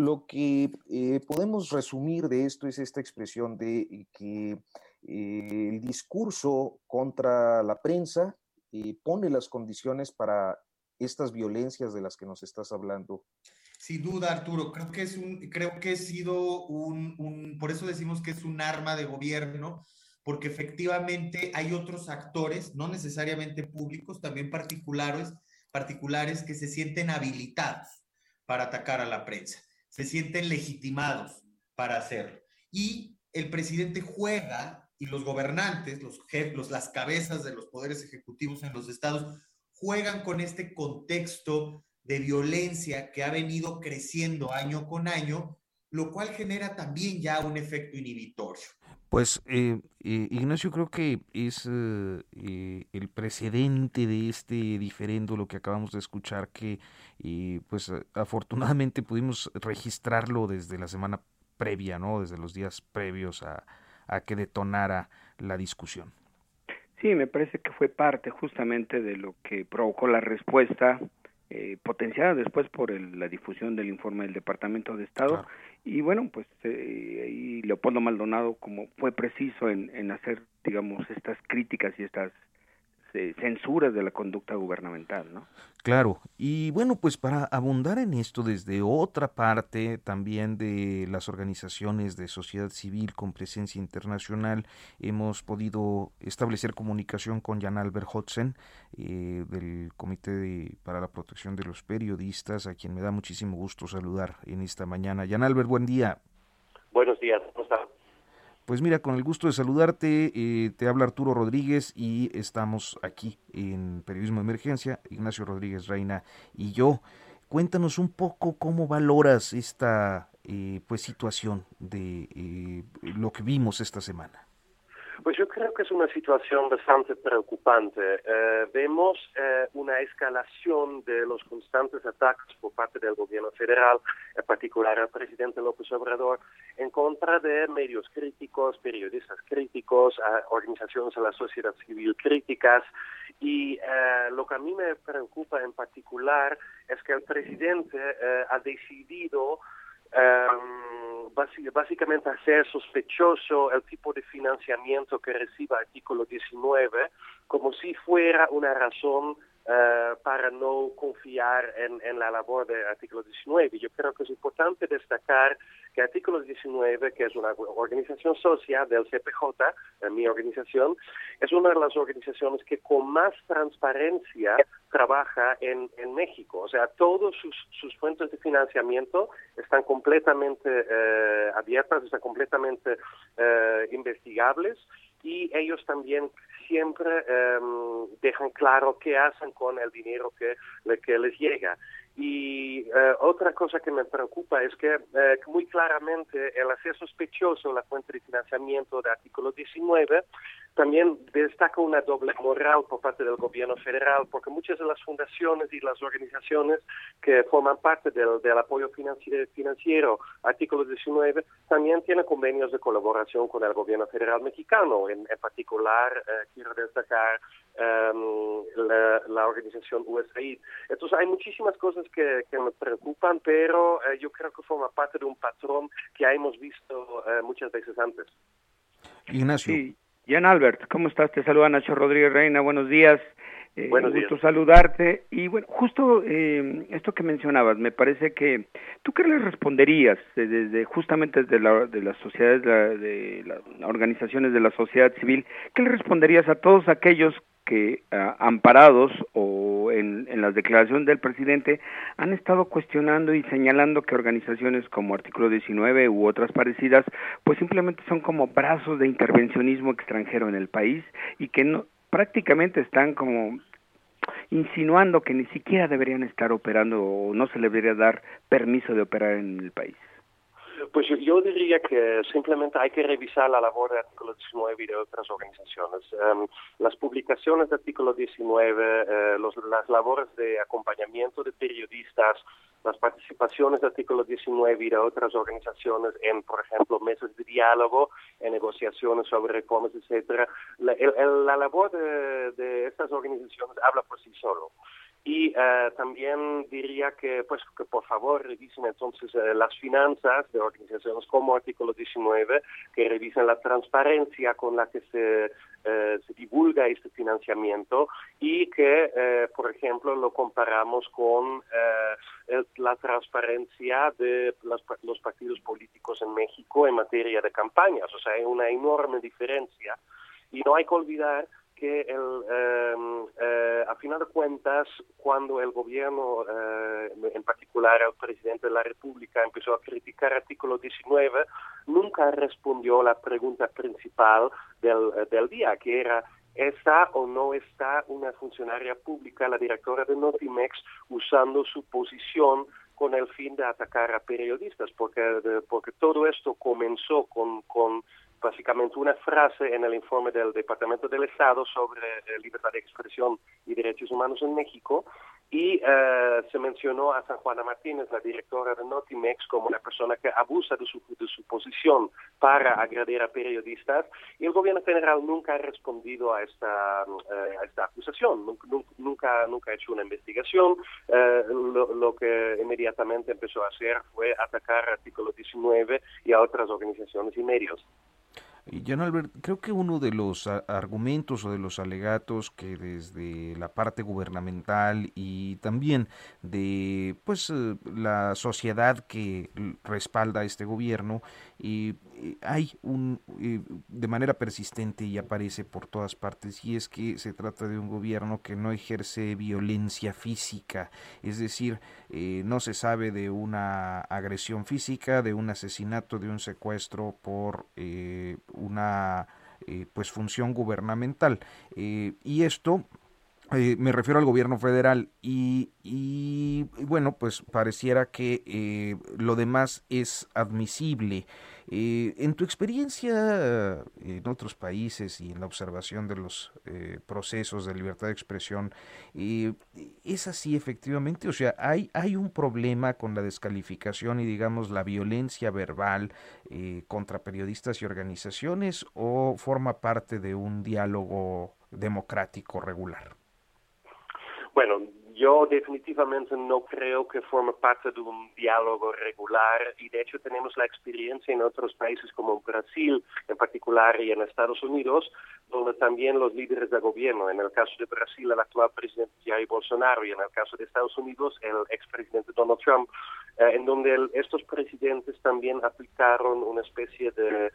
Lo que eh, podemos resumir de esto es esta expresión de que eh, el discurso contra la prensa eh, pone las condiciones para estas violencias de las que nos estás hablando. Sin duda, Arturo, creo que es un, creo que ha sido un, un, por eso decimos que es un arma de gobierno, porque efectivamente hay otros actores, no necesariamente públicos, también particulares, particulares que se sienten habilitados para atacar a la prensa, se sienten legitimados para hacerlo. Y el presidente juega y los gobernantes, los, las cabezas de los poderes ejecutivos en los estados, juegan con este contexto de violencia que ha venido creciendo año con año, lo cual genera también ya un efecto inhibitorio. Pues eh, eh, Ignacio, creo que es eh, eh el precedente de este diferendo lo que acabamos de escuchar, que pues afortunadamente pudimos registrarlo desde la semana previa, ¿no? Desde los días previos a, a que detonara la discusión. Sí, me parece que fue parte justamente de lo que provocó la respuesta eh, potenciada después por la difusión del informe del Departamento de Estado. Y bueno, pues eh, Leopoldo Maldonado, como fue preciso en, en hacer, digamos, estas críticas y estas eh, censuras de la conducta gubernamental, ¿no? Claro, y bueno, pues para abundar en esto desde otra parte también de las organizaciones de sociedad civil con presencia internacional, hemos podido establecer comunicación con Jan Albert Hodsen eh, del Comité para la Protección de los Periodistas, a quien me da muchísimo gusto saludar en esta mañana. Jan Albert, buen día. Buenos días, ¿cómo estás? Pues mira, con el gusto de saludarte, eh, te habla Arturo Rodríguez y estamos aquí en Periodismo de Emergencia, Ignacio Rodríguez Reina y yo. Cuéntanos un poco cómo valoras esta eh, pues situación de eh, lo que vimos esta semana. Que es una situación bastante preocupante. Eh, vemos eh, una escalación de los constantes ataques por parte del gobierno federal, en particular al presidente López Obrador, en contra de medios críticos, periodistas críticos, organizaciones de la sociedad civil críticas. Y eh, lo que a mí me preocupa en particular es que el presidente ha decidido Um, básicamente hacer sospechoso el tipo de financiamiento que recibe artículo 19 como si fuera una razón uh, para no confiar en, la labor de artículo 19. Yo creo que es importante destacar que artículo 19, que es una organización social del CPJ, mi organización, es una de las organizaciones que con más transparencia trabaja en, México. O sea, todos sus, sus fuentes de financiamiento están completamente eh, abiertas, están completamente eh, investigables y ellos también siempre eh, dejan claro qué hacen con el dinero que, que les llega. Y eh, otra cosa que me preocupa es que eh, muy claramente el hacer sospechoso la fuente de financiamiento de artículo 19 también destaca una doble moral por parte del gobierno federal, porque muchas de las fundaciones y las organizaciones que forman parte del, del apoyo financiero, financiero, artículo 19, también tienen convenios de colaboración con el gobierno federal mexicano. En, en particular, eh, quiero destacar um, la, la, organización USAID. Entonces, hay muchísimas cosas que, que me preocupan, pero eh, yo creo que forma parte de un patrón que hemos visto eh, muchas veces antes. Ignacio. Sí. Jan Albert, ¿cómo estás? Te saluda Nacho Rodríguez Reina, buenos días. Eh, buenos gusto días. saludarte. Y bueno, justo eh, esto que mencionabas, me parece que tú qué le responderías desde justamente desde la, de las sociedades, de, de las organizaciones de la sociedad civil, ¿qué le responderías a todos aquellos que uh, amparados o en, en las declaraciones del presidente han estado cuestionando y señalando que organizaciones como Artículo 19 u otras parecidas pues simplemente son como brazos de intervencionismo extranjero en el país y que no prácticamente están como insinuando que ni siquiera deberían estar operando o no se les debería dar permiso de operar en el país. Pues yo, diría que simplemente hay que revisar la labor de artículo 19 y de otras organizaciones. Em, las publicaciones de artículo 19, eh, las labores de acompañamiento de periodistas, las participaciones de artículo 19 y de otras organizaciones en, por ejemplo, mesas de diálogo, en negociaciones sobre reformas, etcétera. La, la labor de, de estas organizaciones habla por sí solo. Y eh, también diría que, pues, que por favor revisen entonces eh, las finanzas de organizaciones como Artículo 19, que revisen la transparencia con la que se, eh, se divulga este financiamiento y que, por ejemplo, lo comparamos con la transparencia de los, los partidos políticos en México en materia de campañas. O sea, hay una enorme diferencia. Y no hay que olvidar que el, em, eh, a final de cuentas, cuando el gobierno, eh, en particular el presidente de la República, empezó a criticar artículo 19, nunca respondió la pregunta principal del, del día, que era ¿Está o no está una funcionaria pública, la directora de Notimex, usando su posición con el fin de atacar a periodistas? Porque, porque todo esto comenzó con, con básicamente una frase en el informe del Departamento del Estado sobre eh, libertad de expresión y derechos humanos en México y eh, se mencionó a San Juana Martínez, la directora de Notimex, como una persona que abusa de su, de su posición para agredir a periodistas y el gobierno general nunca ha respondido a esta, eh, a esta acusación, nunca, nunca ha hecho una investigación, lo, lo, que inmediatamente empezó a hacer fue atacar artículo 19 y a otras organizaciones y medios. Jan Albert, creo que uno de los argumentos o de los alegatos que desde la parte gubernamental y también de pues eh, la sociedad que respalda a este gobierno y hay un de manera persistente y aparece por todas partes y es que se trata de un gobierno que no ejerce violencia física, es decir, eh, no se sabe de una agresión física, de un asesinato, de un secuestro por eh, una eh, pues función gubernamental. Y esto me refiero al gobierno federal y, y, bueno pues pareciera que lo demás es admisible eh, en tu experiencia eh, en otros países y en la observación de los eh, procesos de libertad de expresión, ¿es así efectivamente? O sea, ¿hay, ¿hay un problema con la descalificación y digamos la violencia verbal contra periodistas y organizaciones o forma parte de un diálogo democrático regular? Bueno, yo definitivamente no creo que forme parte de un diálogo regular y de hecho tenemos la experiencia en otros países como Brasil en particular y en Estados Unidos, donde también los líderes de gobierno, en el caso de Brasil el actual presidente Jair Bolsonaro y en el caso de Estados Unidos el expresidente Donald Trump, eh, en donde estos presidentes también aplicaron una especie de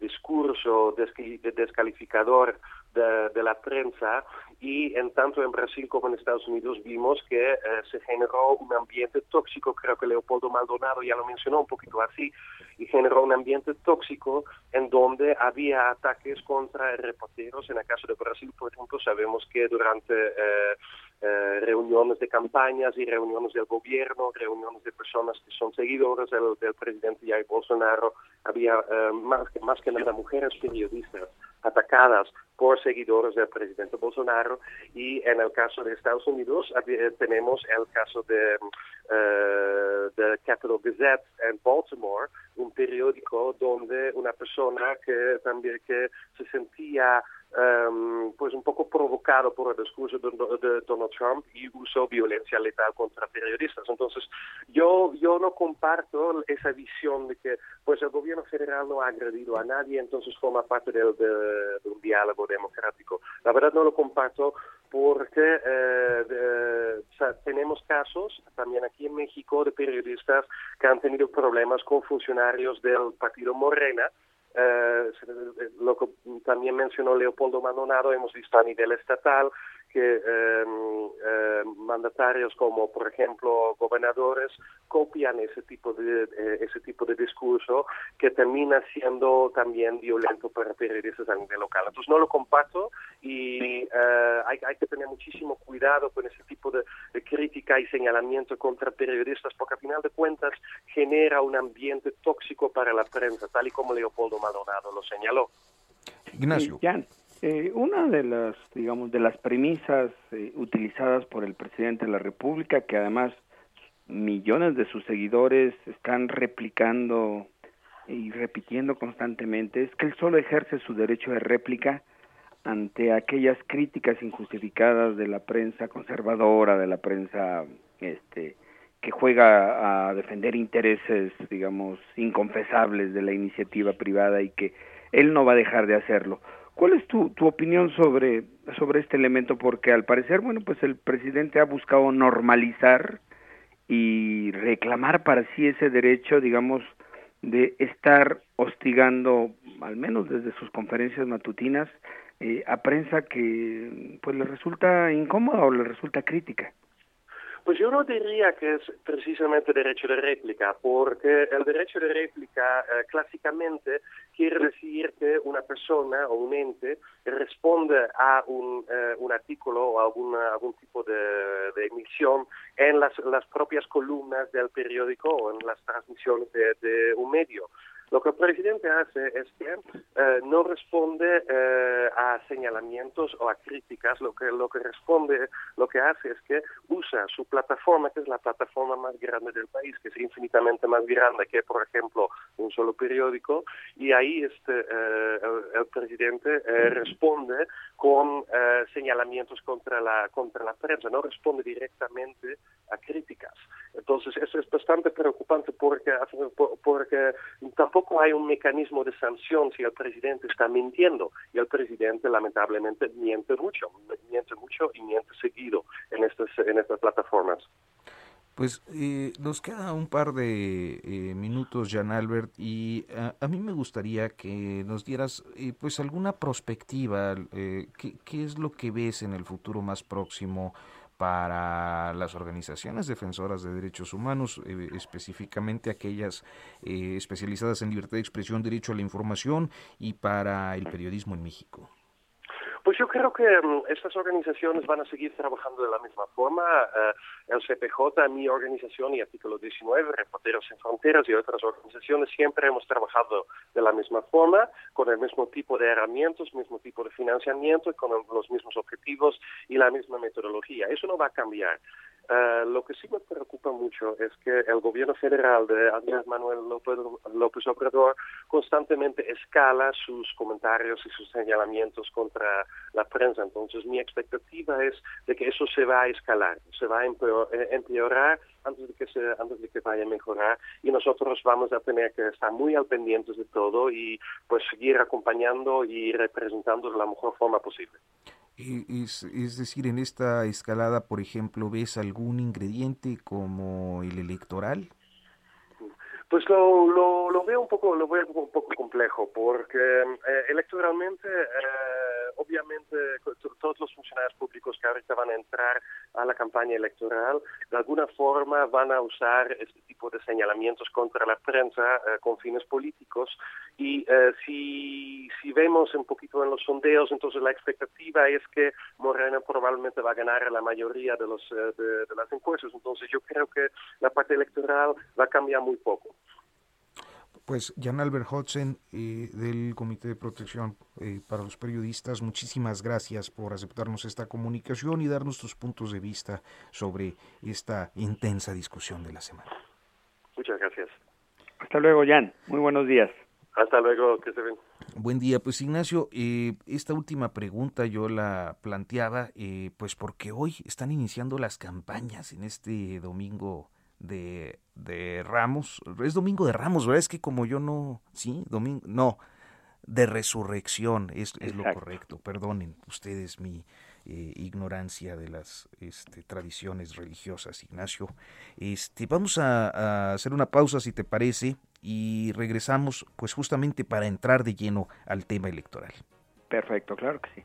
discurso descalificador de, la prensa y en tanto en Brasil como en Estados Unidos vimos que eh, se generó un ambiente tóxico, creo que Leopoldo Maldonado ya lo mencionó un poquito así, y generó un ambiente tóxico en donde había ataques contra reporteros. En el caso de Brasil, por ejemplo, sabemos que durante eh, eh, reuniones de campañas y reuniones del gobierno, reuniones de personas que son seguidores del, presidente Jair Bolsonaro, había eh, más, más que nada mujeres periodistas atacadas por seguidores del presidente Bolsonaro y en el caso de Estados Unidos eh, tenemos el caso de, de Capital Gazette en Baltimore, un periódico donde una persona que también que se sentía um, pues un poco provocado por el discurso de, de, Donald Trump y usó violencia letal contra periodistas. Entonces, yo, yo no comparto esa visión de que pues el gobierno federal no ha agredido a nadie, entonces forma parte de, de un diálogo democrático. La verdad no lo comparto porque eh, sea, tenemos casos también aquí en México de periodistas que han tenido problemas con funcionarios del partido Morena, lo que también mencionó Leopoldo Maldonado, hemos visto a nivel estatal que em, em, mandatarios como, por ejemplo, gobernadores copian ese tipo de eh, ese tipo de discurso que termina siendo también violento para periodistas a nivel local. Entonces no lo comparto y eh, hay, hay, que tener muchísimo cuidado con ese tipo de, de, crítica y señalamiento contra periodistas porque al final de cuentas genera un ambiente tóxico para la prensa, tal y como Leopoldo Maldonado lo señaló. Ignacio. Eh, una de las, digamos, de las premisas eh, utilizadas por el presidente de la República, que además millones de sus seguidores están replicando y repitiendo constantemente, es que él solo ejerce su derecho de réplica ante aquellas críticas injustificadas de la prensa conservadora, de la prensa este que juega a defender intereses, digamos, inconfesables de la iniciativa privada y que él no va a dejar de hacerlo. ¿Cuál es tu, tu opinión sobre, sobre este elemento? Porque al parecer, bueno, pues el presidente ha buscado normalizar y reclamar para sí ese derecho, digamos, de estar hostigando, al menos desde sus conferencias matutinas, eh, a prensa que pues le resulta incómoda o le resulta crítica. Pues yo no diría que es precisamente derecho de réplica, porque el derecho de réplica eh, clásicamente quiere decir que una persona o un ente responde a un, eh, un artículo o alguna, algún tipo de, emisión en las, las, propias columnas del periódico o en las transmisiones de un medio. Lo que el presidente hace es que eh, no responde eh, a señalamientos o a críticas, lo que, lo que responde, lo que hace es que usa su plataforma, que es la plataforma más grande del país, que es infinitamente más grande que, por ejemplo, un solo periódico, y ahí este, eh, el, presidente responde con señalamientos contra la, contra la prensa, no responde directamente a críticas. Entonces, eso es bastante preocupante porque, porque tampoco hay un mecanismo de sanción si el presidente está mintiendo. Y el presidente, lamentablemente, miente mucho, miente mucho y miente seguido en estas, en estas plataformas. Pues eh, nos queda un par de eh, minutos, Jan Albert, y a, mí me gustaría que nos dieras eh, pues alguna perspectiva, eh, ¿qué, ¿qué, es lo que ves en el futuro más próximo para las organizaciones defensoras de derechos humanos, eh, específicamente aquellas especializadas en libertad de expresión, derecho a la información y para el periodismo en México? Pues yo creo que um, estas organizaciones van a seguir trabajando de la misma forma. Uh, el CPJ, mi organización y Artículo 19, Reporteros sin Fronteras y otras organizaciones siempre hemos trabajado de la misma forma, con el mismo tipo de herramientas, mismo tipo de financiamiento, con los mismos objetivos y la misma metodología. Eso no va a cambiar. Uh, lo que sí me preocupa mucho es que el gobierno federal de Andrés Manuel López, López Obrador constantemente escala sus comentarios y sus señalamientos contra la prensa. Entonces, mi expectativa es de que eso se va a escalar, se va a eh, empeorar antes de que se, antes de que vaya a mejorar y nosotros vamos a tener que estar muy al pendientes de todo y pues seguir acompañando y representando de la mejor forma posible. Es, es, decir, en esta escalada, por ejemplo, ¿ves algún ingrediente como el electoral? Pues lo, lo, lo veo un poco, lo veo un poco complejo, porque eh, electoralmente, eh, obviamente, todos los funcionarios públicos que ahorita van a entrar a la campaña electoral, de alguna forma van a usar este tipo de señalamientos contra la prensa eh, con fines políticos. Y eh, si, si vemos un poquito en los sondeos, entonces la expectativa es que Morena probablemente va a ganar la mayoría de, los, eh, de, de las encuestas. Entonces yo creo que la parte electoral va a cambiar muy poco. Pues Jan Albert Hodgson eh, del Comité de Protección eh, para los Periodistas, muchísimas gracias por aceptarnos esta comunicación y darnos tus puntos de vista sobre esta intensa discusión de la semana. Muchas gracias. Hasta luego, Jan. Muy buenos días. Hasta luego, que se ven. Buen día, pues Ignacio, eh, esta última pregunta yo la planteaba, eh, pues porque hoy están iniciando las campañas en este domingo de, de Ramos. Es domingo de Ramos, ¿verdad? Es que como yo no. Sí, domingo. No, de resurrección es, es lo correcto. Perdonen ustedes mi eh, ignorancia de las este, tradiciones religiosas, Ignacio. Este, vamos a, a hacer una pausa, si te parece, y regresamos, pues justamente para entrar de lleno al tema electoral. Perfecto, claro que sí.